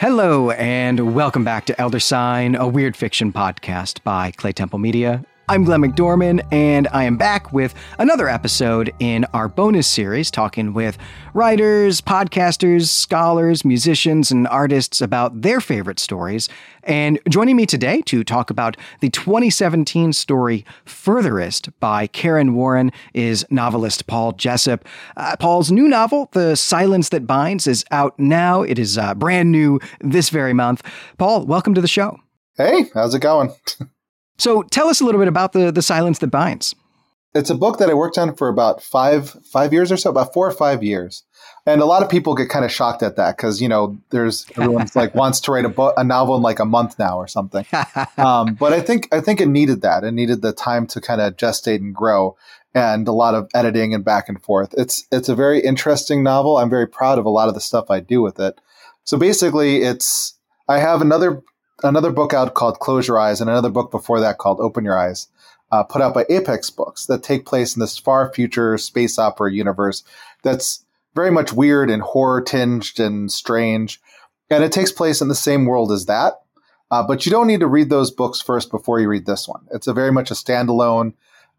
Hello, and welcome back to Elder Sign, a weird fiction podcast by Clay Temple Media. I'm Glenn McDorman, and I am back with another episode in our bonus series talking with writers, podcasters, scholars, musicians, and artists about their favorite stories. And joining me today to talk about the 2017 story Furtherest by Kaaron Warren is novelist Paul Jessup. Uh, Paul's new novel, The Silence That Binds, is out now. It is uh, brand new this very month. Paul, welcome to the show. Hey, how's it going? So tell us a little bit about the the silence that binds. It's a book that I worked on for about five five years or so, about four or five years. And a lot of people get kind of shocked at that because you know there's everyone's like wants to write a book a novel in like a month now or something. Um, but I think I think it needed that. It needed the time to kind of gestate and grow, and a lot of editing and back and forth. It's it's a very interesting novel. I'm very proud of a lot of the stuff I do with it. So basically, it's I have another another book out called Close Your Eyes and another book before that called Open Your Eyes, uh, put out by Apex Books that take place in this far future space opera universe that's very much weird and horror tinged and strange. And it takes place in the same world as that. Uh, but you don't need to read those books first before you read this one. It's a very much a standalone.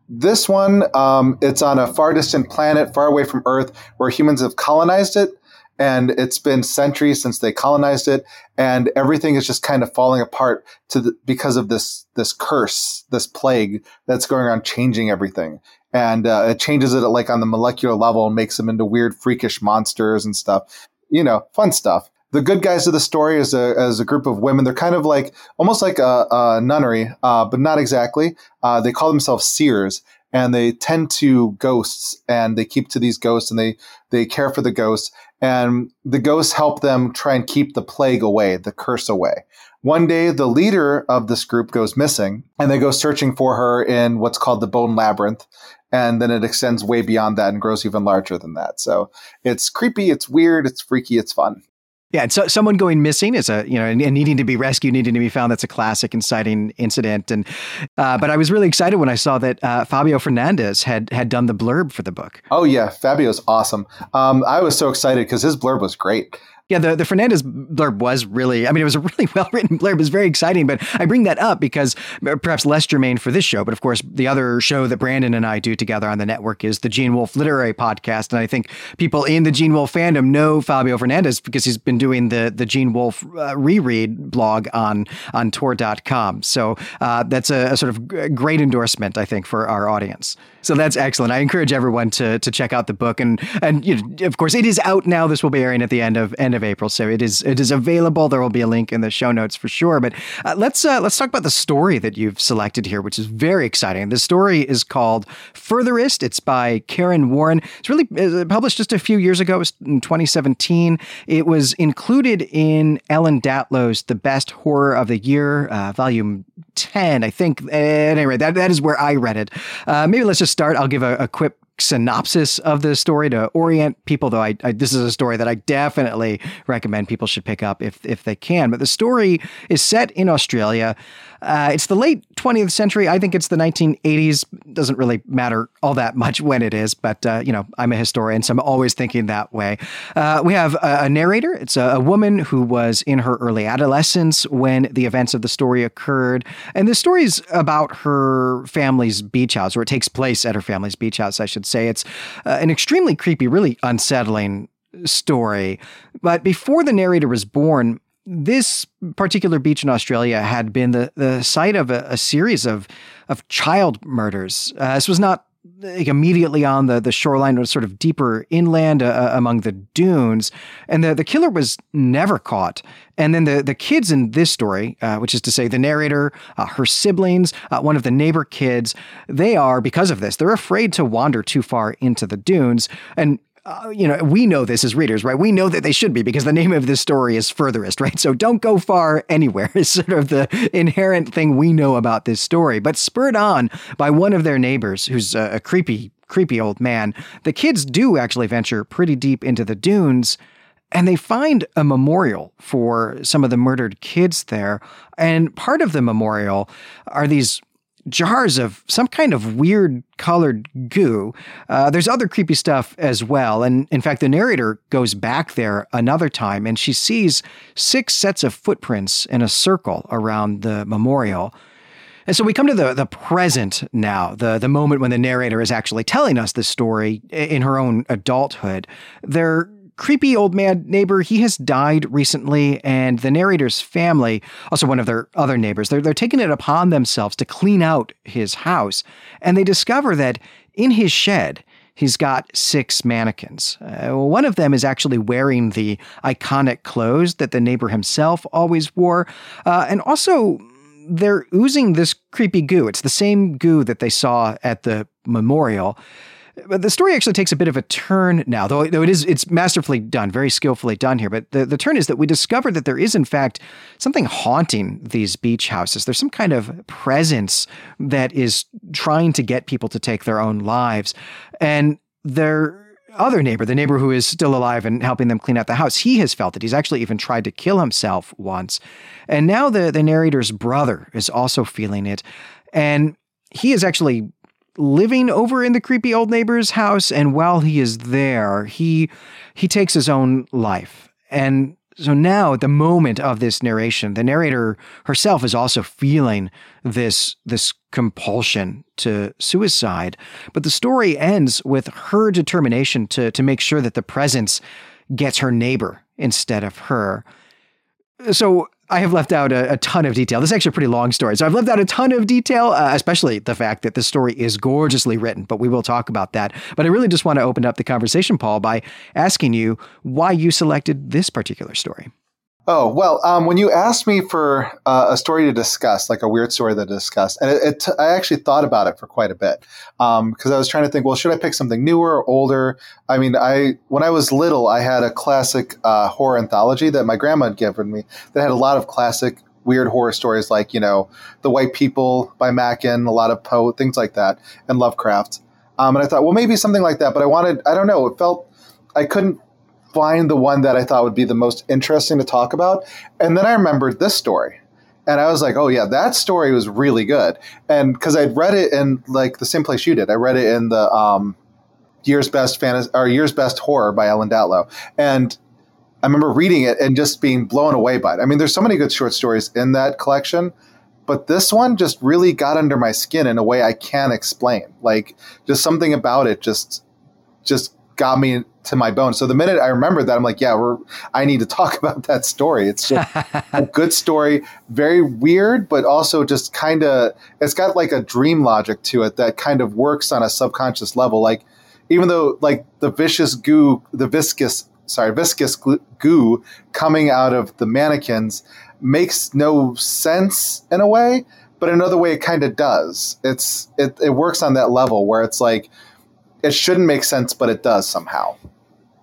This one, um, it's on a far distant planet, far away from Earth, where humans have colonized it and it's been centuries since they colonized it and everything is just kind of falling apart to the, because of this this curse this plague that's going around changing everything and uh, it changes it like on the molecular level and makes them into weird freakish monsters and stuff you know fun stuff the good guys of the story is a, as a group of women. They're kind of like almost like a, a nunnery, uh, but not exactly. Uh, they call themselves seers, and they tend to ghosts, and they keep to these ghosts, and they they care for the ghosts and the ghosts help them try and keep the plague away, the curse away. One day, the leader of this group goes missing, and they go searching for her in what's called the Bone Labyrinth. And then it extends way beyond that and grows even larger than that. So it's creepy, it's weird, it's freaky, it's fun. Yeah, and so someone going missing is a you know and, needing to be rescued, needing to be found. That's a classic inciting incident. And uh, but I was really excited when I saw that uh, Fabio Fernandes had had done the blurb for the book. Oh yeah, Fabio's awesome. Um, I was so excited because his blurb was great. Yeah, the, the Fernandes blurb was really, I mean, it was a really well written blurb. It was very exciting, but I bring that up because perhaps less germane for this show. But of course, the other show that Brandon and I do together on the network is the Gene Wolfe Literary Podcast. And I think people in the Gene Wolfe fandom know Fabio Fernandes because he's been doing the, the Gene Wolfe uh, reread blog on, on Tor.com. So uh, that's a, a, sort of great endorsement, I think, for our audience. So that's excellent. I encourage everyone to, to check out the book. And, and you know, of course, it is out now. This will be airing at the end of, end of of April. So it is it is available. There will be a link in the show notes for sure. But uh, let's uh, let's talk about the story that you've selected here, which is very exciting. The story is called Furthest. It's by Kaaron Warren. It's really uh, published just a few years ago. It was in 2017. It was included in Ellen Datlow's The Best Horror of the Year, uh, volume 10, I think. At any rate, that, that is where I read it. Uh, maybe let's just start. I'll give a, a quick synopsis of the story to orient people. Though I, I, this is a story that I definitely recommend people should pick up if if they can. But the story is set in Australia. Uh, it's the late 20th century. I think it's the 1980s. Doesn't really matter all that much when it is, but uh, you know, I'm a historian, so I'm always thinking that way. Uh, we have a, a narrator. It's a, a, woman who was in her early adolescence when the events of the story occurred, and the story is about her family's beach house, or it takes place at her family's beach house, I should say. It's uh, an extremely creepy, really unsettling story. But before the narrator was born, this particular beach in Australia had been the, the site of a, a series of of child murders. Uh, this was not like immediately on the, the shoreline was sort of deeper inland uh, uh, among the dunes. And the, the killer was never caught. And then the, the kids in this story, uh, which is to say the narrator, uh, her siblings, uh, one of the neighbor kids, they are, because of this, they're afraid to wander too far into the dunes. And uh, you know, we know this as readers, right? We know that they should be because the name of this story is Furthest, right? So don't go far anywhere is sort of the inherent thing we know about this story. But spurred on by one of their neighbors, who's a, a creepy, creepy old man, the kids do actually venture pretty deep into the dunes and they find a memorial for some of the murdered kids there. And part of the memorial are these jars of some kind of weird colored goo. Uh, there's other creepy stuff as well. And in fact, the narrator goes back there another time and she sees six sets of footprints in a circle around the memorial. And so we come to the, the present now, the, the moment when the narrator is actually telling us the story in her own adulthood. They're creepy old man neighbor, he has died recently, and the narrator's family, also one of their other neighbors, they're, they're taking it upon themselves to clean out his house. And they discover that in his shed, he's got six mannequins. Uh, one of them is actually wearing the iconic clothes that the neighbor himself always wore. Uh, and also, they're oozing this creepy goo. It's the same goo that they saw at the memorial. But the story actually takes a bit of a turn now, though, though it is it's masterfully done, very skillfully done here. But the, the turn is that we discover that there is, in fact, something haunting these beach houses. There's some kind of presence that is trying to get people to take their own lives. And their other neighbor, the neighbor who is still alive and helping them clean out the house, he has felt it. He's actually even tried to kill himself once. And now the, the narrator's brother is also feeling it. And he is actually living over in the creepy old neighbor's house and while he is there he he takes his own life. And so now at the moment of this narration the narrator herself is also feeling this this compulsion to suicide. But the story ends with her determination to to make sure that the presence gets her neighbor instead of her. So I have left out a, a, ton of detail. This is actually a pretty long story. So I've left out a ton of detail, uh, especially the fact that this story is gorgeously written, but we will talk about that. But I really just want to open up the conversation, Paul, by asking you why you selected this particular story. Oh well, um, when you asked me for uh, a story to discuss, like a weird story to discuss, and it, it I actually thought about it for quite a bit because um, I was trying to think, well, should I pick something newer or older? I mean, I when I was little, I had a classic uh, horror anthology that my grandma had given me that had a lot of classic weird horror stories, like you know, The White People by Machen, a lot of Poe, things like that, and Lovecraft. Um, and I thought, well, maybe something like that, but I wanted, I don't know, it felt I couldn't find the one that I thought would be the most interesting to talk about. And then I remembered this story. And I was like, oh, yeah, that story was really good. And because I'd read it in like the same place you did, I read it in the um, Year's Best Fantasy or Year's Best Horror by Ellen Datlow. And I remember reading it and just being blown away by it. I mean, there's so many good short stories in that collection, but this one just really got under my skin in a way I can't explain. Like, just something about it just just got me to my bone. So the minute I remember that, I'm like, yeah, we're, I need to talk about that story. It's just a good story, very weird, but also just kind of, it's got like a dream logic to it that kind of works on a subconscious level. Like, even though like the vicious goo, the viscous, sorry, viscous goo coming out of the mannequins makes no sense in a way, but another way it kind of does. It's, it, it works on that level where it's like, it shouldn't make sense, but it does somehow.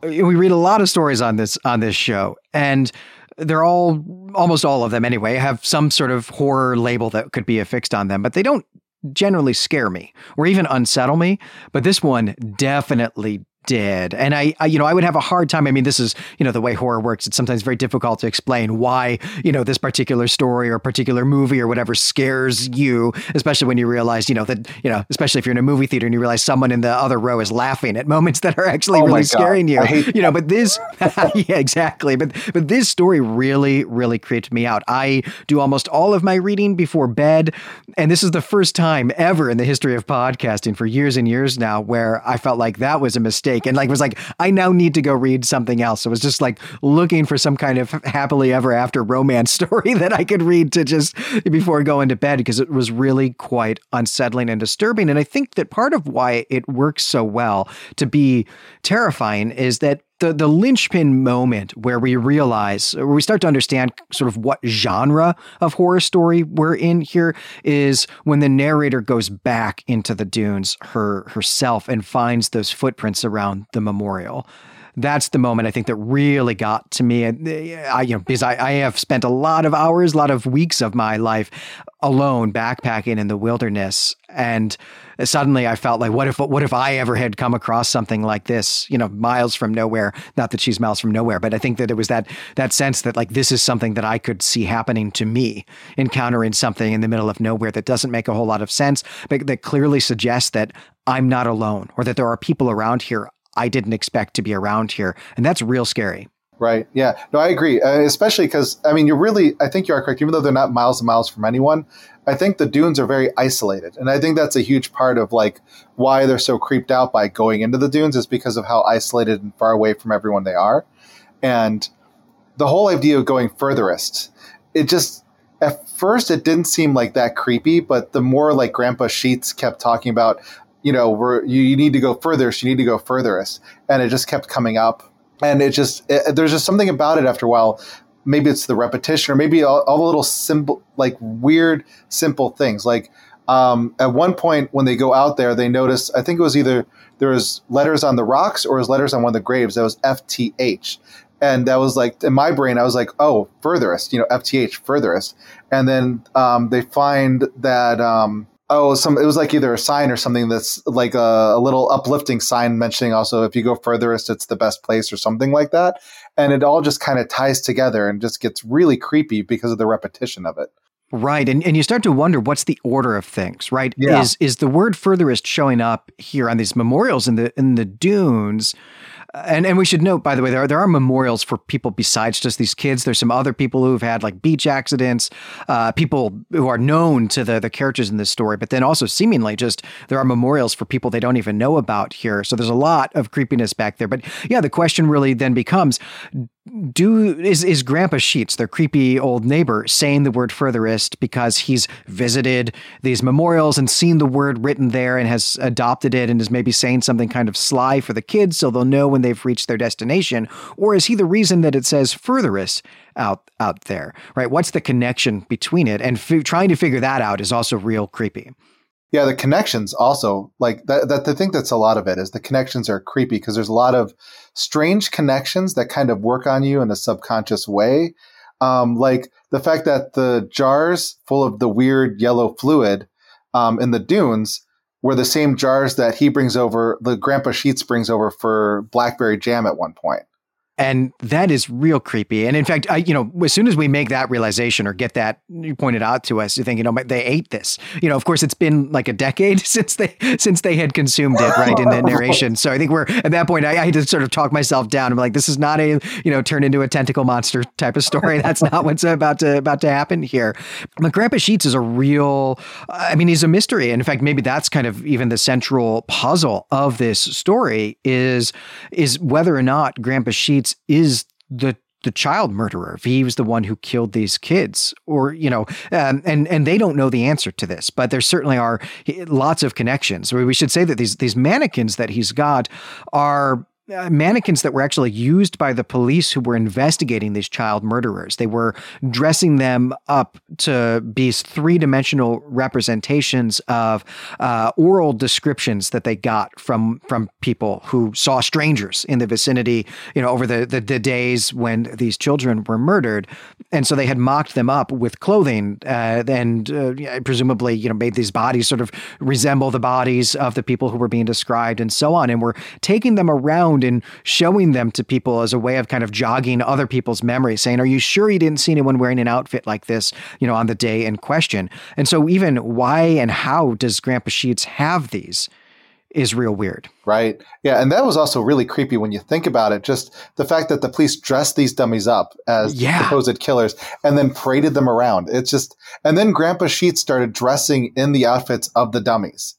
We read a lot of stories on this on this show, and they're all almost all of them anyway have some sort of horror label that could be affixed on them, but they don't generally scare me or even unsettle me. But this one definitely did. And I, I, you know, I would have a hard time. I mean, this is, you know, the way horror works. It's sometimes very difficult to explain why, you know, this particular story or particular movie or whatever scares you, especially when you realize, you know, that, you know, especially if you're in a movie theater and you realize someone in the other row is laughing at moments that are actually oh really scaring you. You know, but this, yeah, exactly. But, but this story really, really creeped me out. I do almost all of my reading before bed. And this is the first time ever in the history of podcasting for years and years now where I felt like that was a mistake and like it was like I now need to go read something else. So I was just like looking for some kind of happily ever after romance story that I could read to just before going to bed because it was really quite unsettling and disturbing. And I think that part of why it works so well to be terrifying is that the the linchpin moment where we realize where we start to understand sort of what genre of horror story we're in here is when the narrator goes back into the dunes her herself and finds those footprints around the memorial that's the moment I think that really got to me. Uh, I, you know, because I, I have spent a lot of hours, a lot of weeks of my life alone backpacking in the wilderness, and suddenly I felt like, what if, what if I ever had come across something like this? You know, miles from nowhere. Not that she's miles from nowhere, but I think that it was that that sense that like this is something that I could see happening to me, encountering something in the middle of nowhere that doesn't make a whole lot of sense, but that clearly suggests that I'm not alone, or that there are people around here I didn't expect to be around here. And that's real scary. Right. Yeah. No, I agree. Uh, especially because, I mean, you're really, I think you are correct. Even though they're not miles and miles from anyone, I think the dunes are very isolated. And I think that's a huge part of like why they're so creeped out by going into the dunes is because of how isolated and far away from everyone they are. And the whole idea of going furthest, it just, at first, it didn't seem like that creepy, but the more like Grandpa Sheets kept talking about, you know, we're, you, you need to go furthest, you need to go furthest. And it just kept coming up. And it just, it, there's just something about it after a while. Maybe it's the repetition, or maybe all, all the little simple, like weird, simple things. Like um, at one point when they go out there, they notice, I think it was either there was letters on the rocks or was letters on one of the graves that was FTH. And that was like, in my brain, I was like, oh, furthest, you know, FTH, furthest. And then um, they find that, um, oh some it was like either a sign or something that's like a, a, little uplifting sign mentioning also if you go furthest it's the best place or something like that and it all just kind of ties together and just gets really creepy because of the repetition of it Right. And and you start to wonder what's the order of things, right? Yeah. Is is the word furthest showing up here on these memorials in the in the dunes and and we should note, by the way, there are there are memorials for people besides just these kids. There's some other people who've had like beach accidents, uh, people who are known to the the characters in this story, but then also seemingly just there are memorials for people they don't even know about here. So there's a lot of creepiness back there. But yeah, the question really then becomes: do is is Grandpa Sheets, their creepy old neighbor, saying the word furthest because he's visited these memorials and seen the word written there and has adopted it and is maybe saying something kind of sly for the kids so they'll know when they've reached their destination, or is he the reason that it says furthest out out there? Right? What's the connection between it? And f- trying to figure that out is also real creepy. Yeah, the connections also like that. That I think that's a lot of it is the connections are creepy because there's a lot of strange connections that kind of work on you in a subconscious way. Um, like the fact that the jars full of the weird yellow fluid um, in the dunes were the same jars that he brings over, the Grandpa Sheets brings over for blackberry jam at one point. And that is real creepy. And in fact, I, you know, as soon as we make that realization or get that you pointed out to us, you think, oh you know, they ate this. You know, of course, it's been like a decade since they since they had consumed it, right, in the narration. So I think we're at that point. I, I had to sort of talk myself down. I'm like, this is not a you know turn into a tentacle monster type of story. That's not what's about to about to happen here. But Grandpa Sheets is a real. I mean, he's a mystery. And in fact, maybe that's kind of even the central puzzle of this story is is whether or not Grandpa Sheets is the the child murderer if he was the one who killed these kids or you know um, and and they don't know the answer to this but there certainly are lots of connections. We should say that these these mannequins that he's got are uh, mannequins that were actually used by the police who were investigating these child murderers. They were dressing them up to be three dimensional representations of uh, oral descriptions that they got from from people who saw strangers in the vicinity, you know, over the, the, the days when these children were murdered. And so they had mocked them up with clothing uh, and uh, presumably, you know, made these bodies sort of resemble the bodies of the people who were being described and so on. And were taking them around around and showing them to people as a way of kind of jogging other people's memory, saying, Are you sure you didn't see anyone wearing an outfit like this, you know, on the day in question? And so, even why and how does Grandpa Sheets have these? is real weird. Right. Yeah. And that was also really creepy when you think about it. Just the fact that the police dressed these dummies up as yeah. supposed killers and then paraded them around. It's just, and then Grandpa Sheets started dressing in the outfits of the dummies.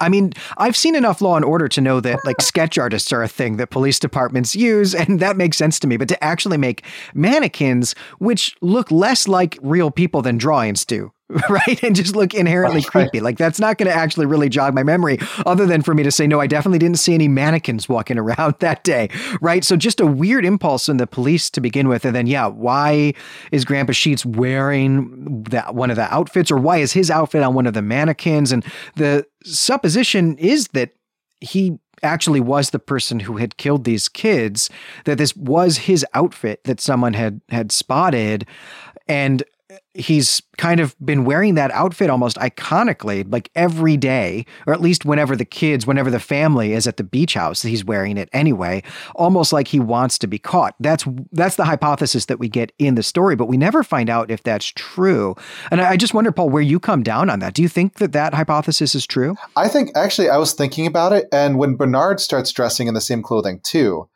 I mean, I've seen enough Law and Order to know that like sketch artists are a thing that police departments use, and that makes sense to me. But to actually make mannequins which look less like real people than drawings do, right? And just look inherently that's creepy. Like that's not going to actually really jog my memory, other than for me to say, no, I definitely didn't see any mannequins walking around that day, right? So just a weird impulse in the police to begin with, and then yeah, why is Grandpa Sheets wearing that one of the outfits, or why is his outfit on one of the mannequins? And the supposition is that he actually was the person who had killed these kids, that this was his outfit that someone had had spotted. And he's kind of been wearing that outfit almost iconically like every day or at least whenever the kids whenever the family is at the beach house he's wearing it anyway almost like he wants to be caught. That's that's the hypothesis that we get in the story but we never find out if that's true. And i just wonder paul where you come down on that. Do you think that that hypothesis is true? I think actually i was thinking about it and when bernard starts dressing in the same clothing too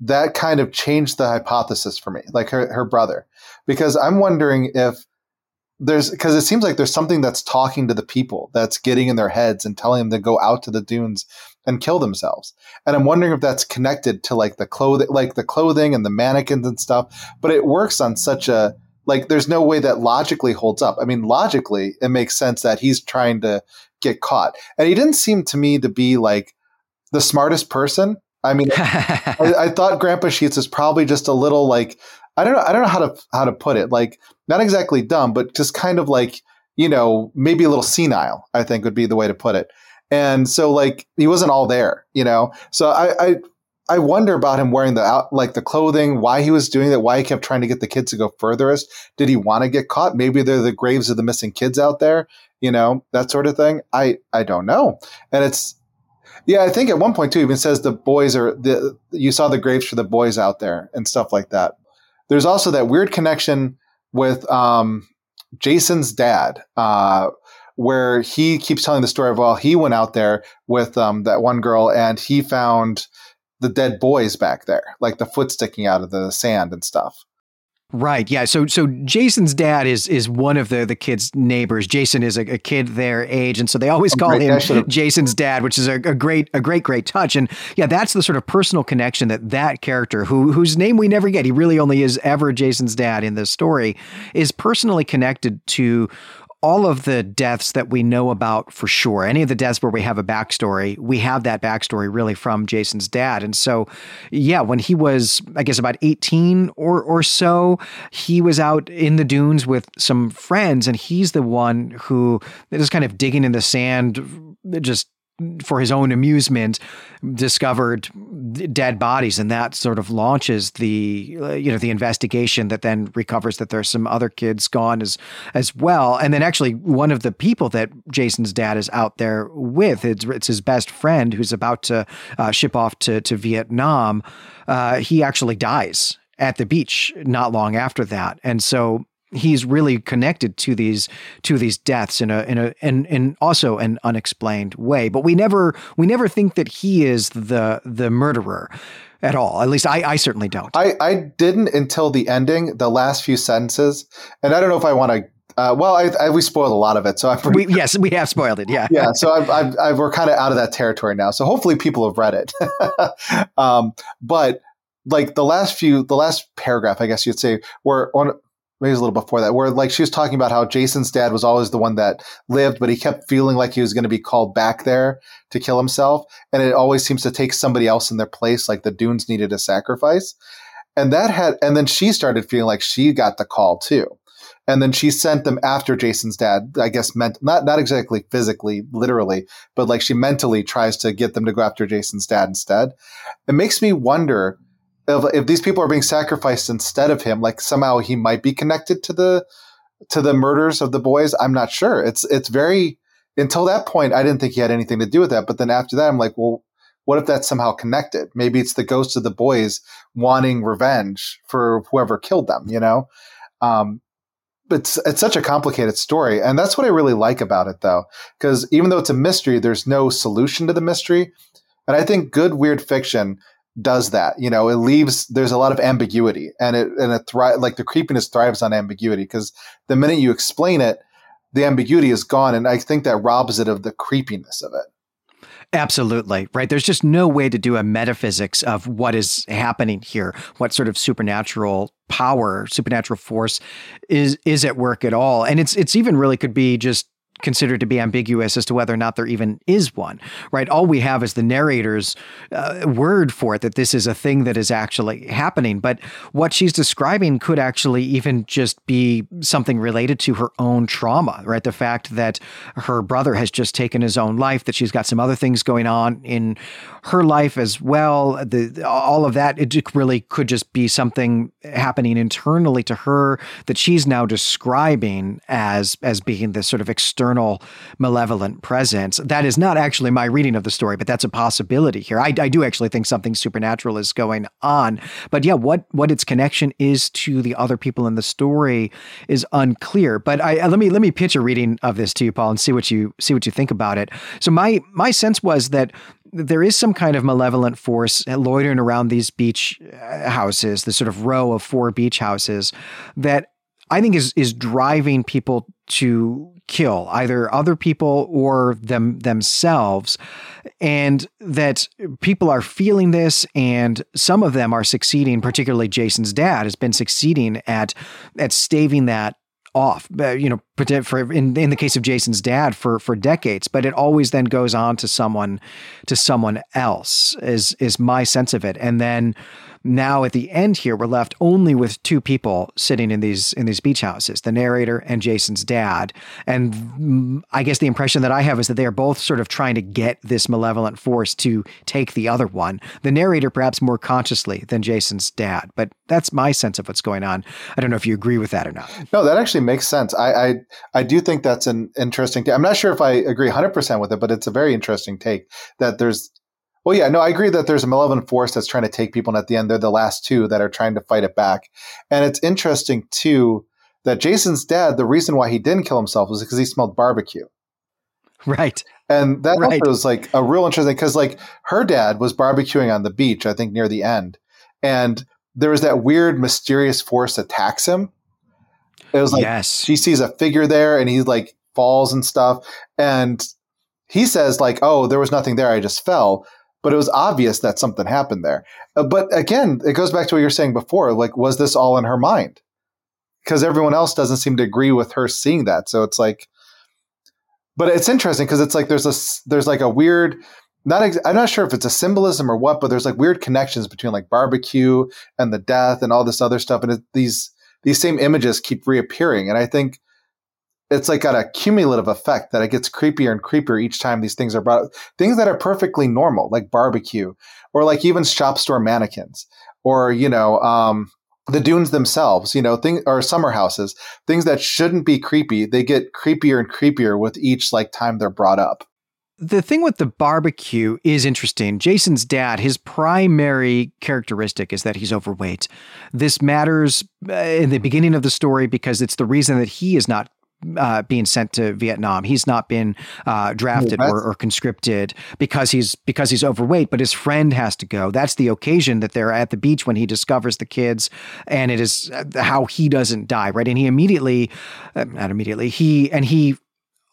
that kind of changed the hypothesis for me like her, her brother because i'm wondering if there's because it seems like there's something that's talking to the people that's getting in their heads and telling them to go out to the dunes and kill themselves. And i'm wondering if that's connected to like the clothing like the clothing and the mannequins and stuff but it works on such a like there's no way that logically holds up. I mean logically it makes sense that he's trying to get caught. And he didn't seem to me to be like the smartest person. I mean, I, I, thought Grandpa Sheets is probably just a little like I don't know. I don't know how to how to put it. Like not exactly dumb, but just kind of like you know maybe a little senile. I think would be the way to put it. And so like he wasn't all there, you know. So I I, I wonder about him wearing the out like the clothing, why he was doing that, why he kept trying to get the kids to go furthest. Did he want to get caught? Maybe they're the graves of the missing kids out there, you know, that sort of thing. I I don't know. And it's yeah, I think at one point too, even says the boys are the you saw the graves for the boys out there and stuff like that. There's also that weird connection with um, Jason's dad, uh, where he keeps telling the story of well, he went out there with um, that one girl and he found the dead boys back there, like the foot sticking out of the sand and stuff. Right. Yeah. So so Jason's dad is is one of the the kids' neighbors. Jason is a, a kid their age, and so they always oh, call him Jason's dad, which is a, a, great a great great touch. And yeah, that's the sort of personal connection that that character, who whose name we never get, he really only is ever Jason's dad in this story, is personally connected to all of the deaths that we know about for sure, any of the deaths where we have a backstory, we have that backstory really from Jason's dad. And so, yeah, when he was, I guess, about 18 or, or so, he was out in the dunes with some friends, and he's the one who is kind of digging in the sand, just for his own amusement, discovered dead bodies, and that sort of launches the uh, you know the investigation that then recovers that there's some other kids gone as as well. And then actually, one of the people that Jason's dad is out there with it's, it's his best friend who's about to uh, ship off to to Vietnam. Uh, he actually dies at the beach not long after that, and so he's really connected to these to these deaths in a in a in, in also an unexplained way but we never we never think that he is the the murderer at all at least i i certainly don't i i didn't until the ending the last few sentences and i don't know if i want to uh, well, I, I, we spoiled a lot of it, so I'm we, yes, we have spoiled it. Yeah, yeah. So I've, I've, I've, we're kind of out of that territory now. So hopefully people have read it. um, but like the last few, the last paragraph, I guess you'd say, where on maybe a little before that, where like she was talking about how Jason's dad was always the one that lived, but he kept feeling like he was going to be called back there to kill himself. And it always seems to take somebody else in their place, like the Dunes needed a sacrifice. And that had, and then she started feeling like she got the call too. And then she sent them after Jason's dad, I guess meant not, not exactly physically, literally, but like she mentally tries to get them to go after Jason's dad instead. It makes me wonder if, if these people are being sacrificed instead of him, like somehow he might be connected to the to the murders of the boys. I'm not sure. It's it's very until that point I didn't think he had anything to do with that. But then after that, I'm like, well, what if that's somehow connected? Maybe it's the ghost of the boys wanting revenge for whoever killed them. You know. Um, it's it's such a complicated story, and that's what I really like about it, though, because even though it's a mystery, there's no solution to the mystery, and I think good weird fiction does that. You know, it leaves there's a lot of ambiguity, and it and it thrive like the creepiness thrives on ambiguity because the minute you explain it, the ambiguity is gone, and I think that robs it of the creepiness of it. Absolutely. Right. There's just no way to do a metaphysics of what is happening here. What sort of supernatural power, supernatural force is is at work at all. And it's it's even really could be just considered to be ambiguous as to whether or not there even is one, right? All we have is the narrator's uh, word for it that this is a thing that is actually happening. But what she's describing could actually even just be something related to her own trauma, right? The fact that her brother has just taken his own life, that she's got some other things going on in her life as well. The all of that it really could just be something happening internally to her that she's now describing as as being this sort of external malevolent presence. That is not actually my reading of the story, but that's a possibility here. I, I do actually think something supernatural is going on. But yeah, what what its connection is to the other people in the story is unclear. But I let me let me pitch a reading of this to you, Paul, and see what you see what you think about it. So my my sense was that there is some kind of malevolent force loitering around these beach uh, houses, the sort of row of four beach houses that I think is is driving people to kill either other people or them themselves and that people are feeling this and some of them are succeeding particularly Jason's dad has been succeeding at at staving that off, uh, you know, for in, in the case of Jason's dad for for decades, but it always then goes on to someone to someone else is is my sense of it. And then now at the end here, we're left only with two people sitting in these in these beach houses: the narrator and Jason's dad. And mm, I guess the impression that I have is that they are both sort of trying to get this malevolent force to take the other one. The narrator perhaps more consciously than Jason's dad, but that's my sense of what's going on. I don't know if you agree with that or not. No, that actually makes sense. I I, I do think that's an interesting. I'm not sure if I agree 100 percent with it, but it's a very interesting take that there's well, yeah, no, I agree that there's a malevolent force that's trying to take people, and at the end, they're the last two that are trying to fight it back. And it's interesting too that Jason's dad, the reason why he didn't kill himself was because he smelled barbecue. Right. And that right. was like a real interesting because like her dad was barbecuing on the beach, I think near the end, and there was that weird mysterious force attacks him. It was like yes. she sees a figure there, and he like falls and stuff, and he says like, "Oh, there was nothing there. I just fell." But it was obvious that something happened there. Uh, but again, it goes back to what you were saying before. Like, was this all in her mind? Because everyone else doesn't seem to agree with her seeing that. So it's like, but it's interesting because it's like there's a there's like a weird. Not ex- I'm not sure if it's a symbolism or what, but there's like weird connections between like barbecue and the death and all this other stuff, and it, these these same images keep reappearing. And I think it's like got a cumulative effect that it gets creepier and creepier each time these things are brought up. Things that are perfectly normal, like barbecue, or like even shop store mannequins, or you know, um, the dunes themselves, you know, things or summer houses, things that shouldn't be creepy, they get creepier and creepier with each like time they're brought up. The thing with the barbecue is interesting. Jason's dad, his primary characteristic is that he's overweight. This matters uh, in the beginning of the story because it's the reason that he is not uh, being sent to Vietnam. He's not been uh, drafted or, or, conscripted because he's because he's overweight. But his friend has to go. That's the occasion that they're at the beach when he discovers the kids, and it is uh, how he doesn't die. Right, and he immediately, uh, not immediately, he and he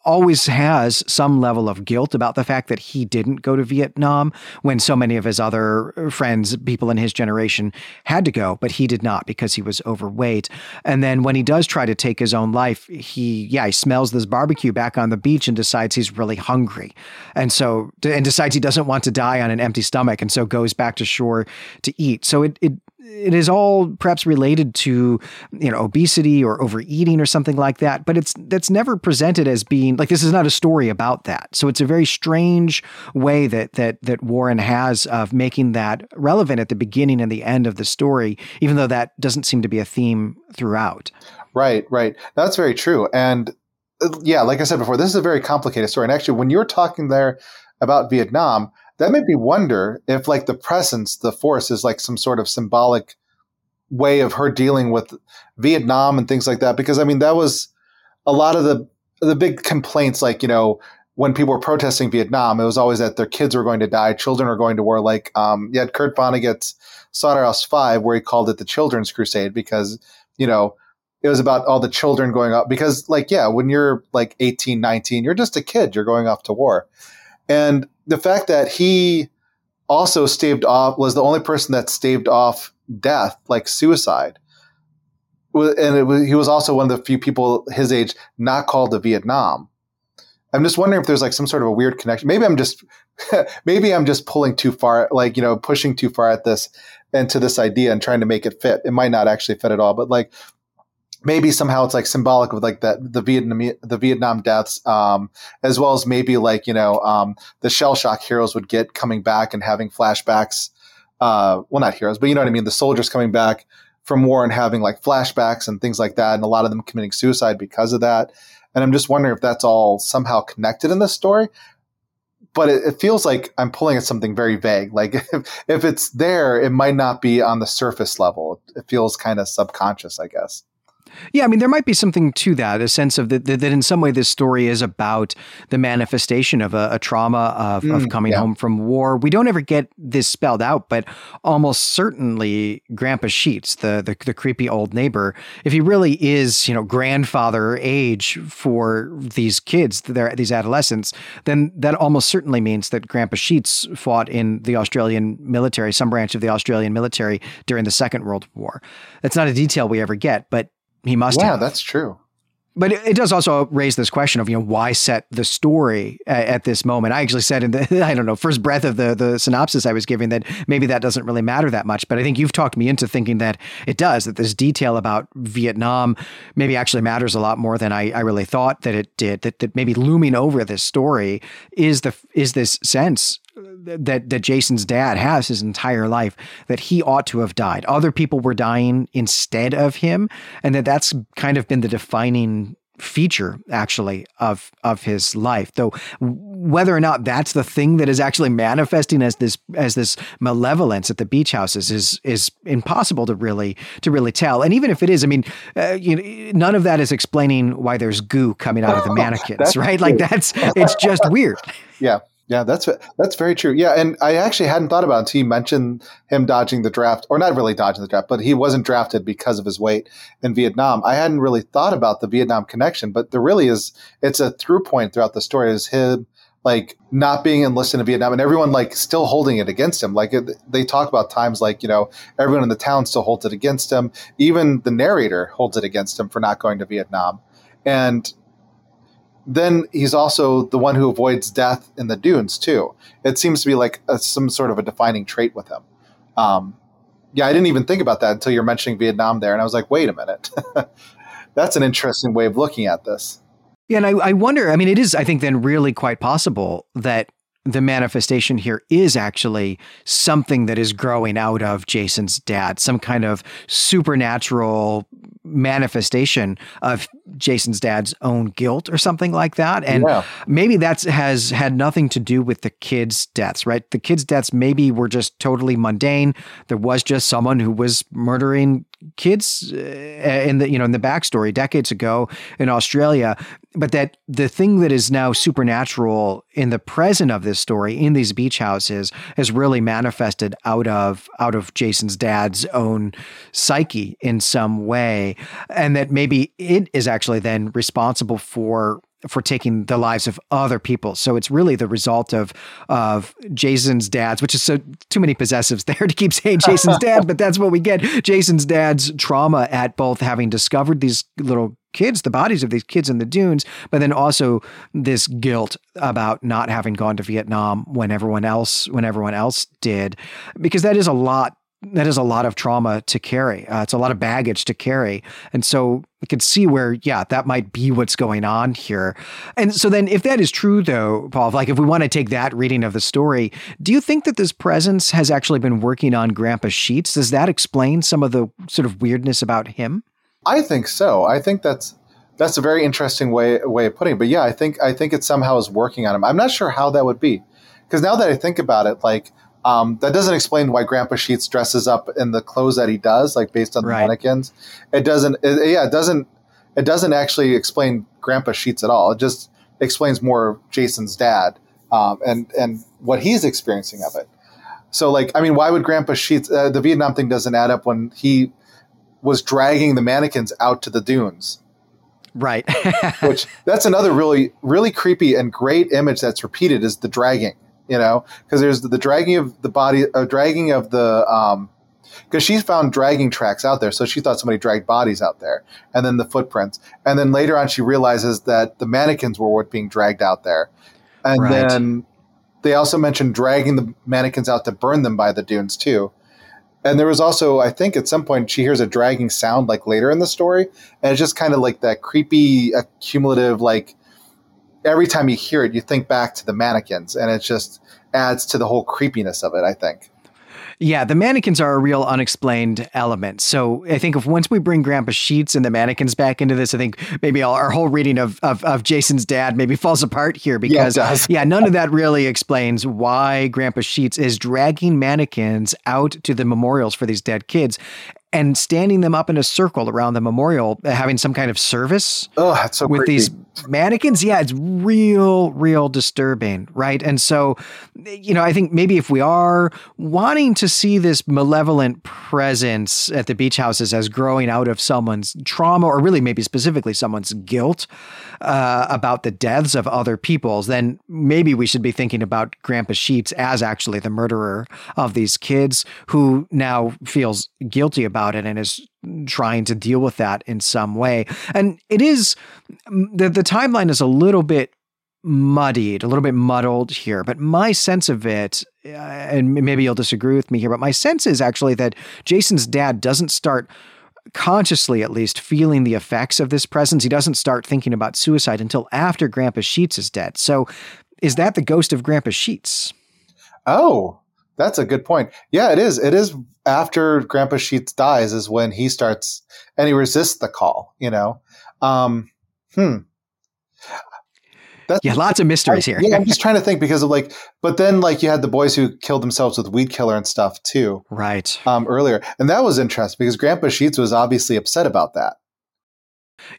always has some level of guilt about the fact that he didn't go to Vietnam when so many of his other uh, friends, people in his generation, had to go, but he did not because he was overweight. And then when he does try to take his own life, he, yeah, he smells this barbecue back on the beach and decides he's really hungry. And so, and decides he doesn't want to die on an empty stomach. And so goes back to shore to eat. So it, it, it is all perhaps related to you know obesity or overeating or something like that but it's that's never presented as being like this is not a story about that. So it's a very strange way that that that Warren has of making that relevant at the beginning and the end of the story even though that doesn't seem to be a theme throughout. Right right. That's very true. And uh, yeah like i said before this is a very complicated story. And actually when you're talking there about vietnam that made me wonder if like the presence, the force is like some sort of symbolic way of her dealing with Vietnam and things like that. Because I mean, that was a lot of the the big complaints, like you know, when people were protesting Vietnam, it was always that their kids were going to die, children were going to war. Like um, you had Kurt Vonnegut's Slaughterhouse Five, where he called it the Children's Crusade because you know it was about all the children going up because like yeah when you're like 18 19 you're just a kid you're going off to war and the fact that he also staved off was the only person that staved off death, like suicide. And was, he was also one of the few people his age not called to Vietnam. I'm just wondering if there's like some sort of a weird connection. Maybe I'm just maybe I'm just pulling too far, like you know, pushing too far at this into this idea and trying to make it fit. It might not actually fit at all, but like maybe somehow it's like symbolic of like that the Vietnam the Vietnam deaths, um, as well as maybe like you know um, the shell shock heroes would get coming back and having flashbacks. Uh, well, not heroes, but you know what I mean. The soldiers coming back from war and having like flashbacks and things like that, and a lot of them committing suicide because of that. And I'm just wondering if that's all somehow connected in this story. But it, it feels like I'm pulling at something very vague. Like if, if it's there, it might not be on the surface level. It feels kind of subconscious, I guess. Yeah, I mean, there might be something to that, a sense of that, that, that in some way this story is about the manifestation of a, a trauma of, mm, of coming yeah. home from war. We don't ever get this spelled out, but almost certainly Grandpa Sheets, the, the, the creepy old neighbor, if he really is, you know, grandfather age for these kids, these adolescents, then that almost certainly means that Grandpa Sheets fought in the Australian military, some branch of the Australian military during the Second World War. That's not a detail we ever get, but he must yeah, have. that's true. But it, it, does also raise this question of, you know, why set the story at, at, this moment? I actually said in the, I don't know, first breath of the, the synopsis I was giving that maybe that doesn't really matter that much. But I think you've talked me into thinking that it does, that this detail about Vietnam maybe actually matters a lot more than I, I really thought that it did. That, that maybe looming over this story is the is this sense that that Jason's dad has his entire life that he ought to have died. Other people were dying instead of him, and that that's kind of been the defining feature actually of of his life. Though whether or not that's the thing that is actually manifesting as this as this malevolence at the beach houses is is impossible to really to really tell. And even if it is i mean uh, you know, none of that is explaining why there's goo coming out of the mannequins right? like that's it's just weird. Yeah yeah, that's that's very true. Yeah, and I actually hadn't thought about it until you mentioned him dodging the draft, or not really dodging the draft, but he wasn't drafted because of his weight in Vietnam. I hadn't really thought about the Vietnam connection, but there really is. It's a through point throughout the story. Is him like not being enlisted in Vietnam and everyone like still holding it against him. Like they talk about times like you know everyone in the town still holds it against him. Even the narrator holds it against him for not going to Vietnam, and then he's also the one who avoids death in the dunes too. It seems to be like a, some sort of a defining trait with him. Um, yeah, I didn't even think about that until you're mentioning Vietnam there, and I was like, wait a minute, that's an interesting way of looking at this. Yeah, and I, I wonder. I mean, it is. I think then really quite possible that the manifestation here is actually something that is growing out of Jason's dad, some kind of supernatural manifestation of Jason's dad's own guilt or something like that. And yeah. maybe that's has had nothing to do with the kids' deaths, right? The kids' deaths maybe were just totally mundane. There was just someone who was murdering kids uh, in the you know in the backstory decades ago in Australia but that the thing that is now supernatural in the present of this story in these beach houses is really manifested out of out of Jason's dad's own psyche in some way and that maybe it is actually then responsible for for taking the lives of other people. So it's really the result of of Jason's dad's, which is so too many possessives there to keep saying Jason's dad, but that's what we get. Jason's dad's trauma at both having discovered these little kids, the bodies of these kids in the dunes, but then also this guilt about not having gone to Vietnam when everyone else when everyone else did, because that is a lot that is a lot of trauma to carry. Uh, it's a lot of baggage to carry. And so we can see where, yeah, that might be what's going on here. And so then, if that is true, though, Paul, like if we want to take that reading of the story, do you think that this presence has actually been working on Grandpa Sheets? Does that explain some of the sort of weirdness about him? I think so. I think that's that's a very interesting way way of putting it. But yeah, I think I think it somehow is working on him. I'm not sure how that would be, because now that I think about it, like um, that doesn't explain why Grandpa Sheets dresses up in the clothes that he does, like based on the right. mannequins. It doesn't. It, yeah, it doesn't. It doesn't actually explain Grandpa Sheets at all. It just explains more Jason's dad um, and and what he's experiencing of it. So, like, I mean, why would Grandpa Sheets? Uh, the Vietnam thing doesn't add up when he was dragging the mannequins out to the dunes. Right. Which that's another really really creepy and great image that's repeated is the dragging you know, because there's the, the, dragging of the body, uh, dragging of the um, because she found dragging tracks out there. So she thought somebody dragged bodies out there, and then the footprints. And then later on, she realizes that the mannequins were what being dragged out there. And right. then they also mentioned dragging the mannequins out to burn them by the dunes too. And there was also, I think, at some point she hears a dragging sound like later in the story, and it's just kind of like that creepy, accumulative, like every time you hear it, you think back to the mannequins, and it just adds to the whole creepiness of it. I think. Yeah, the mannequins are a real unexplained element. So I think if once we bring Grandpa Sheets and the mannequins back into this, I think maybe our whole reading of, of, of Jason's dad maybe falls apart here because yeah, yeah, none of that really explains why Grandpa Sheets is dragging mannequins out to the memorials for these dead kids and standing them up in a circle around the memorial, having some kind of service oh, that's so with creepy. these mannequins. Yeah, it's real, real disturbing, right? And so, you know, I think maybe if we are wanting to see this malevolent presence at the beach houses as growing out of someone's trauma, or really maybe specifically someone's guilt uh, about the deaths of other people's, then maybe we should be thinking about Grandpa Sheets as actually the murderer of these kids who now feels guilty about about it and is trying to deal with that in some way. And it is the the timeline is a little bit muddied, a little bit muddled here, but my sense of it, uh, and maybe you'll disagree with me here, but my sense is actually that Jason's dad doesn't start consciously at least feeling the effects of this presence. He doesn't start thinking about suicide until after Grandpa Sheets is dead. So is that the ghost of Grandpa Sheets? Oh, that's a good point. Yeah, it is. It is after Grandpa Sheets dies is when he starts and he resists the call, you know. Um, hmm. That's, yeah, lots of mysteries I, here. yeah, I'm just trying to think because of like, but then like you had the boys who killed themselves with weed killer and stuff too, right? Um, earlier, and that was interesting because Grandpa Sheets was obviously upset about that.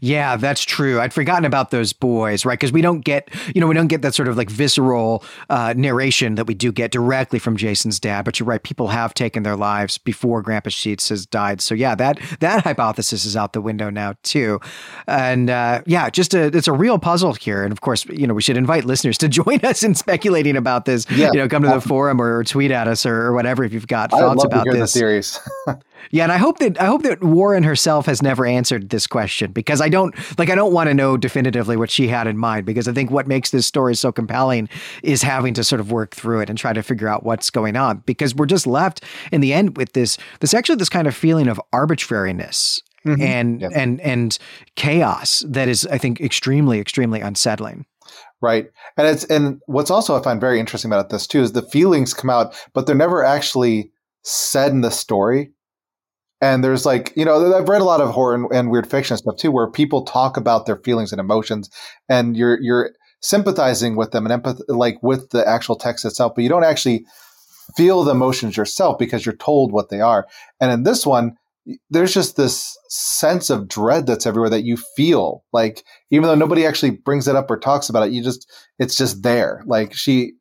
Yeah, that's true. I'd forgotten about those boys, right? Because we don't get, you know, we don't get that sort of like visceral uh, narration that we do get directly from Jason's dad. But you're right; people have taken their lives before Grandpa Sheets has died. So yeah, that that hypothesis is out the window now too. And uh, yeah, just a it's a real puzzle here. And of course, you know, we should invite listeners to join us in speculating about this. Yeah, you know, come to the forum or tweet at us or, or whatever if you've got thoughts about this. The theories. Yeah, and I hope that I hope that Warren herself has never answered this question because I don't like I don't want to know definitively what she had in mind because I think what makes this story so compelling is having to sort of work through it and try to figure out what's going on because we're just left in the end with this this actually this kind of feeling of arbitrariness mm-hmm. and yep. and and chaos that is I think extremely extremely unsettling. Right. And it's and what's also I find very interesting about this too is the feelings come out but they're never actually said in the story and there's like, you know, I've read a lot of horror and, and, weird fiction stuff too, where people talk about their feelings and emotions, and you're you're sympathizing with them and empath, like with the actual text itself, but you don't actually feel the emotions yourself because you're told what they are. And in this one, there's just this sense of dread that's everywhere that you feel. Like even though nobody actually brings it up or talks about it, you just it's just there. Like she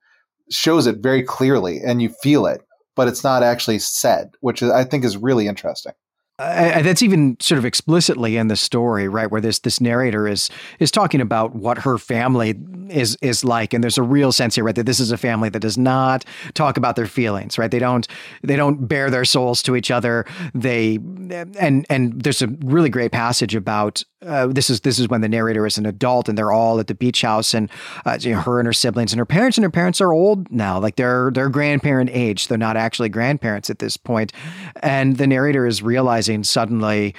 shows it very clearly, and you feel it but it's not actually said, which I think is really interesting. Uh, that's even sort of explicitly in the story, right? Where this this narrator is is talking about what her family is is like, and there's a real sense here, right, that this is a family that does not talk about their feelings, right? They don't they don't bare their souls to each other. They and and there's a really great passage about uh, this is this is when the narrator is an adult and they're all at the beach house and uh, you know, her and her siblings and her parents and her parents are old now. Like they're they're grandparent age they're not actually grandparents at this point. And the narrator is realizing suddenly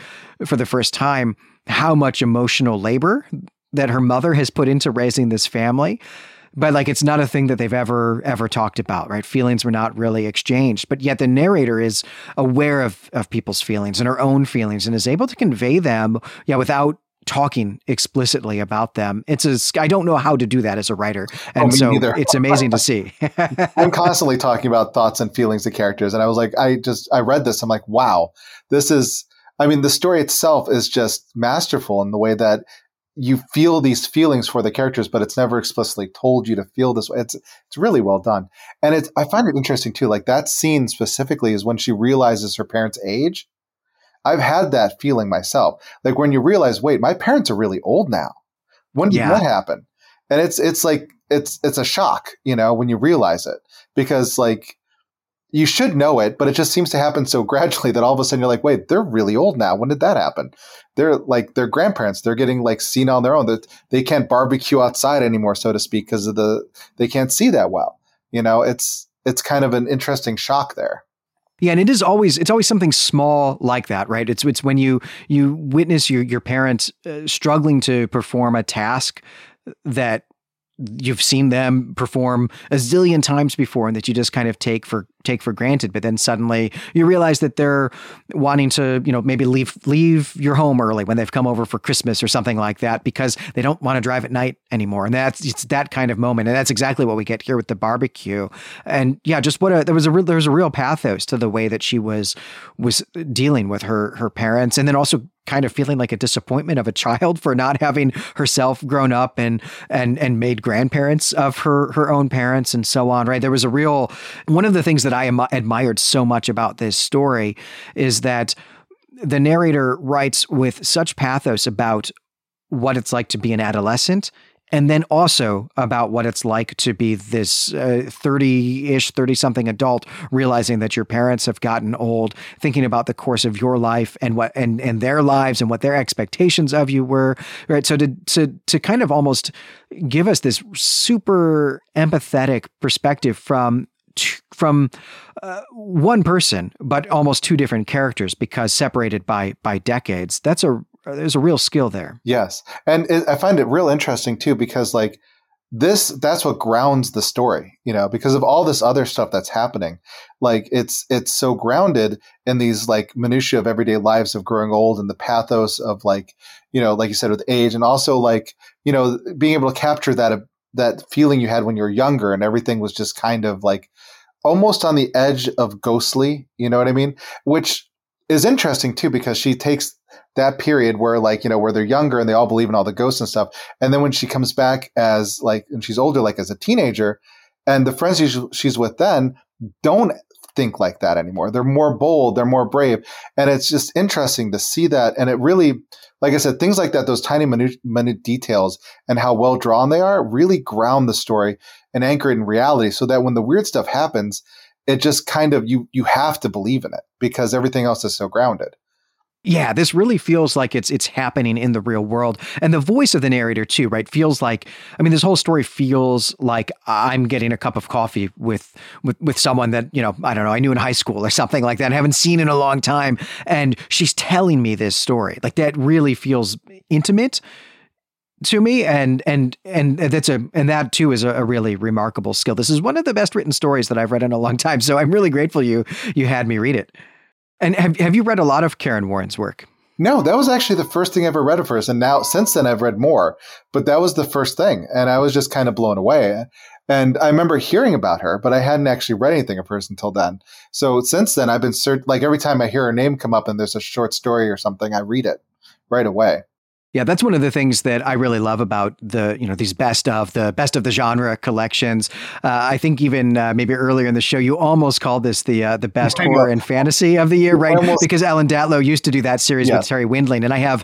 for the first time how much emotional labor that her mother has put into raising this family but like it's not a thing that they've ever ever talked about right feelings were not really exchanged but yet the narrator is aware of of people's feelings and her own feelings and is able to convey them yeah without talking explicitly about them. It's a I don't know how to do that as a writer, oh, and oh, so neither. it's amazing to see. I'm constantly talking about thoughts and feelings of characters, and I was like, I just I read this, I'm like, wow, this is. I mean, the story itself is just masterful in the way that you feel these feelings for the characters, but it's never explicitly told you to feel this way. It's it's really well done, and it's I find it interesting too. Like that scene specifically is when she realizes her parents' age. I've had that feeling myself. Like when you realize, wait, my parents are really old now. When did yeah. that happen? And it's it's like it's it's a shock, you know, when you realize it because like you should know it, but it just seems to happen so gradually that all of a sudden you're like, wait, they're really old now. When did that happen? They're like their grandparents. They're getting like seen on their own. That they can't barbecue outside anymore, so to speak, because of the they can't see that well. You know, it's it's kind of an interesting shock there. Yeah, and it is always it's always something small like that, right? It's it's when you you witness your your parents uh, struggling to perform a task that you've seen them perform a zillion times before and that you just kind of take for take for granted but then suddenly you realize that they're wanting to you know maybe leave leave your home early when they've come over for christmas or something like that because they don't want to drive at night anymore. And that's it's that kind of moment. And that's exactly what we get here with the barbecue. And yeah just what a there was a real there was a real pathos to the way that she was was dealing with her her parents and then also kind of feeling like a disappointment of a child for not having herself grown up and and and made grandparents of her her own parents and so on right? There was a real one of the things that I am, admired so much about this story is that the narrator writes with such pathos about what it's like to be an adolescent and then also about what it's like to be this 30 uh, ish, 30 something adult, realizing that your parents have gotten old, thinking about the course of your life and what and, and their lives and what their expectations of you were. Right. So to, to, to kind of almost give us this super empathetic perspective from from uh, one person, but almost two different characters because separated by by decades. That's a there's a real skill there. Yes, and it, I find it real interesting too because like this that's what grounds the story you know because of all this other stuff that's happening like it's it's so grounded in these like minutiae of everyday lives of growing old and the pathos of like you know like you said with age and also like you know being able to capture that that feeling you had when you were younger and everything was just kind of like almost on the edge of ghostly you know what i mean? Which is interesting too because she takes that period where like you know where they're younger and they all believe in all the ghosts and stuff and then when she comes back as like and she's older like as a teenager and the friends she's, she's with then don't think like that anymore. They're more bold they're more brave and it's just interesting to see that and it really like i said things like that those tiny minute, minute details and how well drawn they are really ground the story and anchor it in reality so that when the weird stuff happens it just kind of you you have to believe in it because everything else is so grounded yeah, this really feels like it's it's happening in the real world. And the voice of the narrator too, right? Feels like I mean this whole story feels like I'm getting a cup of coffee with with with someone that, you know, I don't know, I knew in high school or something like that. I haven't seen in a long time and she's telling me this story. Like that really feels intimate to me and and and that's a and that too is a, a, really remarkable skill this is one of the best written stories that i've read in a long time so i'm really grateful you you had me read it and have have you read a lot of Kaaron Warren's work? No that was actually the first thing i ever read of hers. And now since then i've read more. But that was the first thing. And i was just kind of blown away. And I remember hearing about her, but I hadn't actually read anything of hers until then. So since then, I've been like every time I hear her name come up and there's a short story or something, I read it right away. Yeah, that's one of the things that I really love about the you know these best of the best of the genre collections. Uh, I think even uh, maybe earlier in the show, you almost called this the uh, the best horror and fantasy of the year, right? Almost, because Ellen Datlow used to do that series with Terri Windling, and I have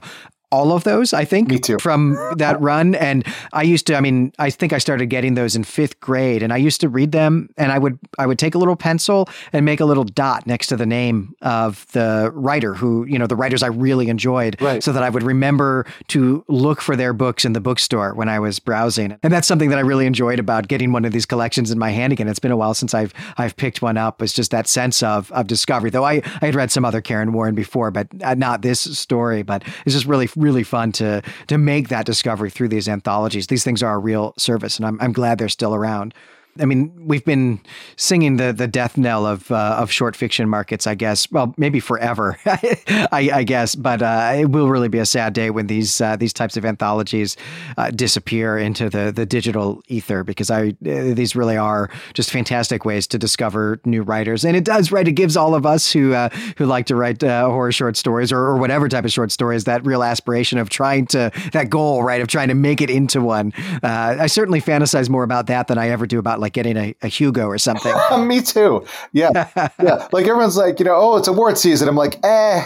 all of those, I think, Me too. from that run. And I used to, I mean, I think I started getting those in fifth grade and I used to read them and I would, I would take a little pencil and make a little dot next to the name of the writer who, you know, the writers I really enjoyed right. so that I would remember to look for their books in the bookstore when I was browsing. And that's something that I really enjoyed about getting one of these collections in my hand again. It's been a while since I've, I've picked one up. It's just that sense of, of discovery, though I, I had read some other Kaaron Warren before, but uh, not this story, but it's just really, really fun to to make that discovery through these anthologies. These things are a real service, and I'm I'm glad they're still around. I mean, we've been singing the the death knell of uh, of short fiction markets, I guess. Well, maybe forever, I, I, guess. But uh, it will really be a sad day when these uh, these types of anthologies uh, disappear into the the digital ether, because I uh, these really are just fantastic ways to discover new writers, and it does right. It gives all of us who uh, who like to write horror short stories or, or whatever type of short stories that real aspiration of trying to that goal, right, of trying to make it into one. I certainly fantasize more about that than I ever do about like getting a, a Hugo or something. Me too. Yeah. yeah. Like everyone's like, you know, oh, it's award season. I'm like, eh.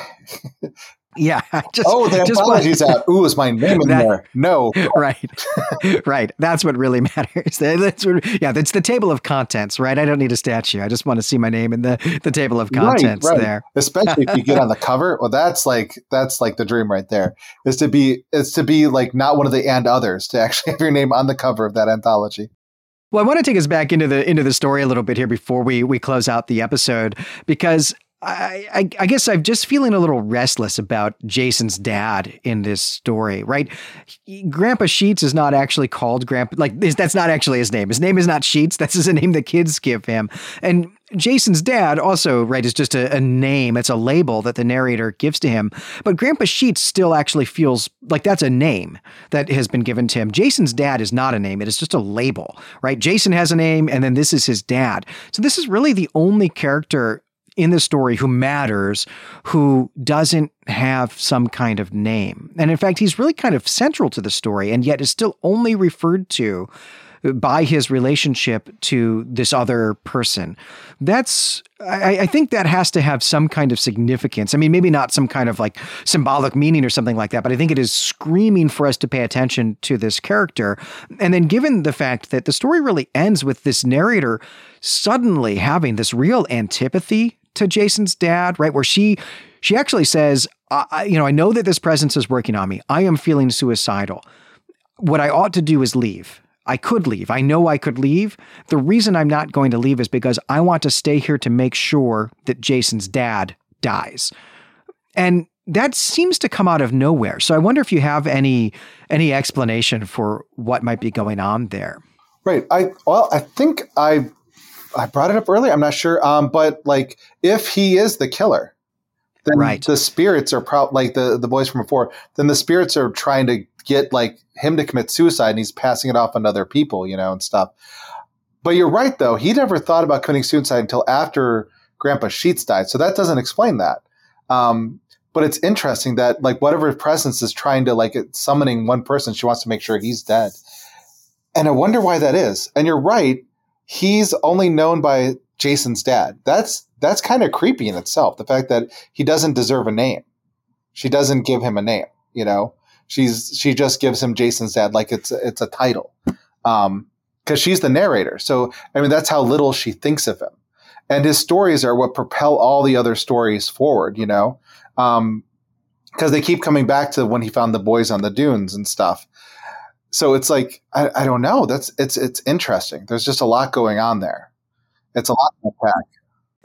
Yeah. Just, oh, the anthology's out. Ooh, is my name in that, there? No. Right. right. That's what really matters. That's what, yeah, that's the table of contents, right? I don't need a statue. I just want to see my name in the, the table of contents right, right. there. Especially if you get on the cover. Well, that's like that's like the dream right there. Is to be is to be like not one of the and others, to actually have your name on the cover of that anthology. Well, I want to take us back into the into the story a little bit here before we we close out the episode because I, I, I, guess I'm just feeling a little restless about Jason's dad in this story, right? Grandpa Sheets is not actually called Grandpa, like, that's not actually his name. His name is not Sheets. That's just a name the kids give him. And Jason's dad also, right, is just a, a, name. It's a label that the narrator gives to him. But Grandpa Sheets still actually feels like that's a name that has been given to him. Jason's dad is not a name. It is just a label, right? Jason has a name, and then this is his dad. So this is really the only character in the story who matters, who doesn't have some kind of name. And in fact, he's really kind of central to the story and yet is still only referred to by his relationship to this other person. That's, I, I, think that has to have some kind of significance. I mean, maybe not some kind of like symbolic meaning or something like that, but I think it is screaming for us to pay attention to this character. And then, given the fact that the story really ends with this narrator suddenly having this real antipathy to Jason's dad, right? Where she she actually says, I, you know, I know that this presence is working on me. I am feeling suicidal. What I ought to do is leave. I could leave. I know I could leave. The reason I'm not going to leave is because I want to stay here to make sure that Jason's dad dies. And that seems to come out of nowhere. So I wonder if you have any any explanation for what might be going on there. Right. I well, I think I I brought it up earlier. I'm not sure. Um, but like, if he is the killer, then right. the spirits are probably like the the boys from before. Then the spirits are trying to get like him to commit suicide, and he's passing it off on other people, you know, and stuff. But you're right, though. He never thought about committing suicide until after Grandpa Sheets died, so that doesn't explain that. Um, but it's interesting that like whatever presence is trying to like summoning one person, she wants to make sure he's dead. And I wonder why that is. And you're right he's only known by Jason's dad. That's that's kind of creepy in itself. The fact that he doesn't deserve a name. She doesn't give him a name, you know. She's she just gives him Jason's dad like it's it's a title. Um because she's the narrator. So I mean that's how little she thinks of him. And his stories are what propel all the other stories forward, you know. Um because they keep coming back to when he found the boys on the dunes and stuff so it's like I, I, don't know. That's it's it's interesting. There's just a lot going on there. It's a lot to unpack.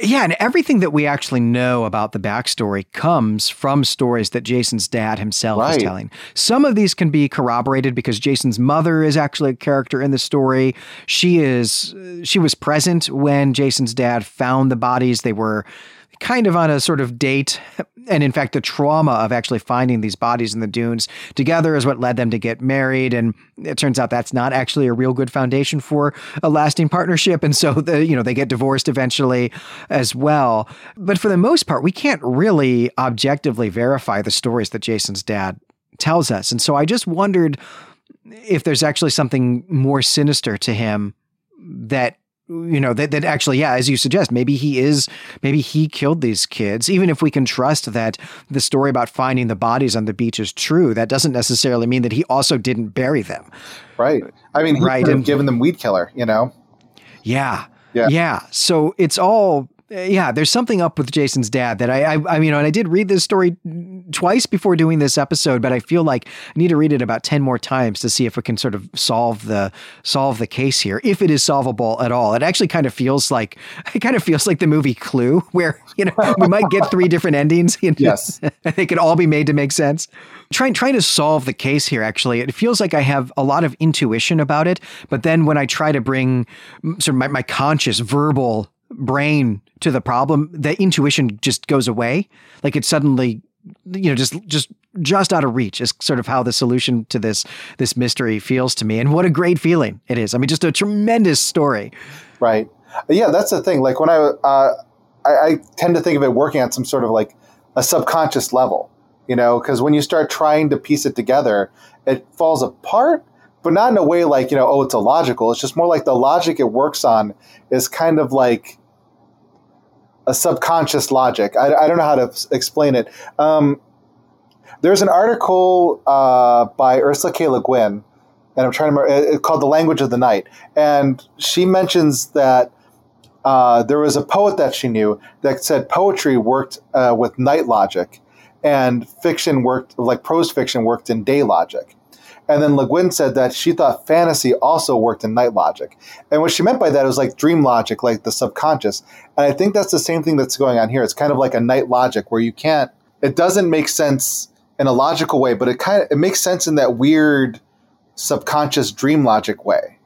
Yeah, and everything that we actually know about the backstory comes from stories that Jason's dad himself right. is telling. Some of these can be corroborated because Jason's mother is actually a character in the story. She is uh, she was present when Jason's dad found the bodies. They were kind of on a sort of date. And in fact, the trauma of actually finding these bodies in the dunes together is what led them to get married. And it turns out that's not actually a real good foundation for a lasting partnership. And so, the, you know, they get divorced eventually as well. But for the most part, we can't really objectively verify the stories that Jason's dad tells us. And so I just wondered if there's actually something more sinister to him that you know that, that actually yeah as you suggest maybe he is maybe he killed these kids. Even if we can trust that the story about finding the bodies on the beach is true that doesn't necessarily mean that he also didn't bury them. Right. I mean right. and given them weed killer you know? Yeah. Yeah. Yeah. So it's all Uh, yeah, there's something up with Jason's dad that I, I, I you know, and I did read this story twice before doing this episode, but I feel like I need to read it about ten more times to see if we can sort of solve the solve the case here, if it is solvable at all. It actually kind of feels like it kind of feels like the movie Clue, where you know we might get three different endings. You know, yes, they could all be made to make sense. Trying trying to solve the case here, actually, it feels like I have a lot of intuition about it, but then when I try to bring mm, sort of my, my conscious verbal brain to the problem, the intuition just goes away. Like it suddenly, you know, just just just out of reach is sort of how the solution to this this mystery feels to me. And what a great feeling it is. I mean, just a tremendous story. Right. Yeah, that's the thing. Like when I, uh, I, I tend to think of it working on some sort of like a subconscious level, you know, because when you start trying to piece it together, it falls apart but not in a way like you know oh it's illogical it's just more like the logic it works on is kind of like a subconscious logic. I, I don't know how to explain it. Um, There's an article uh, by Ursula K. Le Guin, and I'm trying to remember, it's called The Language of the Night. And she mentions that uh, there was a poet that she knew that said poetry worked uh, with night logic and fiction worked, like prose fiction worked in day logic. And then Le Guin said that she thought fantasy also worked in night logic. And what she meant by that was like dream logic, like the subconscious. And I think that's the same thing that's going on here. It's kind of like a night logic where you can't, it doesn't make sense in a logical way, but it kind of, it makes sense in that weird subconscious dream logic way.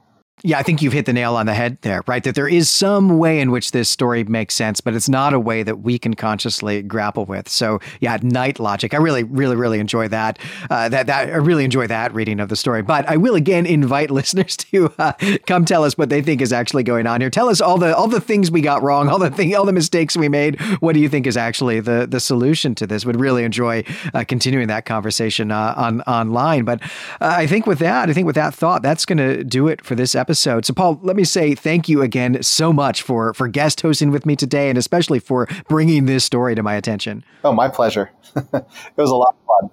Yeah, I think you've hit the nail on the head there, right? That there is some way in which this story makes sense, but it's not a way that we can consciously grapple with. So, yeah, night logic. I really, really, really enjoy that. Uh, that that I really enjoy that reading of the story. But I will again invite listeners to uh, come tell us what they think is actually going on here. Tell us all the all the things we got wrong, all the thing, all the mistakes we made. What do you think is actually the the solution to this? Would really enjoy uh, continuing that conversation uh, on online. But uh, I think with that, I think with that thought, that's going to do it for this episode episode. So, Paul, let me say thank you again so much for for guest hosting with me today, and especially for bringing this story to my attention. Oh, my pleasure. it was a lot of fun.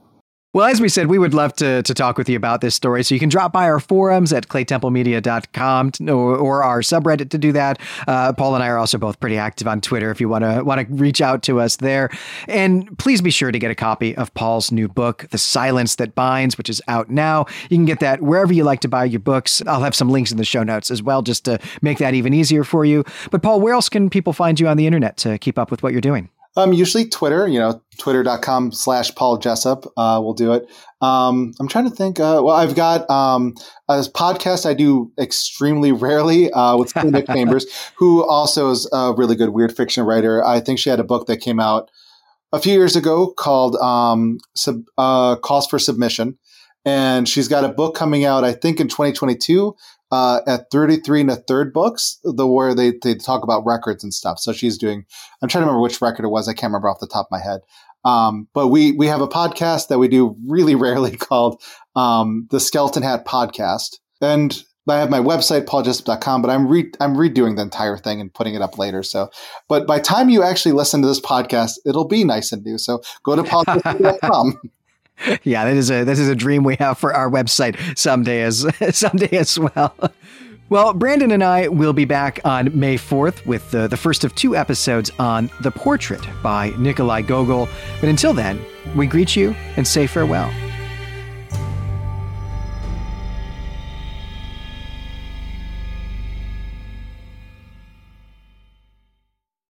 Well, as we said, we would love to, to talk with you about this story. So you can drop by our forums at claytemplemedia.com or, or our subreddit to do that. Uh, Paul and I are also both pretty active on Twitter if you want to want to reach out to us there. And please be sure to get a copy of Paul's new book, The Silence That Binds, which is out now. You can get that wherever you like to buy your books. I'll have some links in the show notes as well, just to make that even easier for you. But Paul, where else can people find you on the internet to keep up with what you're doing? Um, usually Twitter, you know, twitter.com slash Paul Jessup uh, will do it. Um, I'm trying to think. Uh, well, I've got um, a podcast I do extremely rarely uh, with Nick Chambers, who also is a really good weird fiction writer. I think she had a book that came out a few years ago called um, Sub, uh, Calls for Submission. And she's got a book coming out, I think, in 2022 uh, at 33 and a third books, the where they, they talk about records and stuff. So she's doing, I'm trying to remember which record it was. I can't remember off the top of my head. Um, but we, we have a podcast that we do really rarely called um, the Skeleton Hat Podcast. And I have my website, pauljessup.com, but I'm re- I'm redoing the entire thing and putting it up later. So, but by time you actually listen to this podcast, it'll be nice and new. So go to pauljessup.com. yeah, that is a that is a dream we have for our website someday as someday as well. Well, Brandon and I will be back on May 4th with the, the first of two episodes on The Portrait by Nikolai Gogol. But until then, we greet you and say farewell.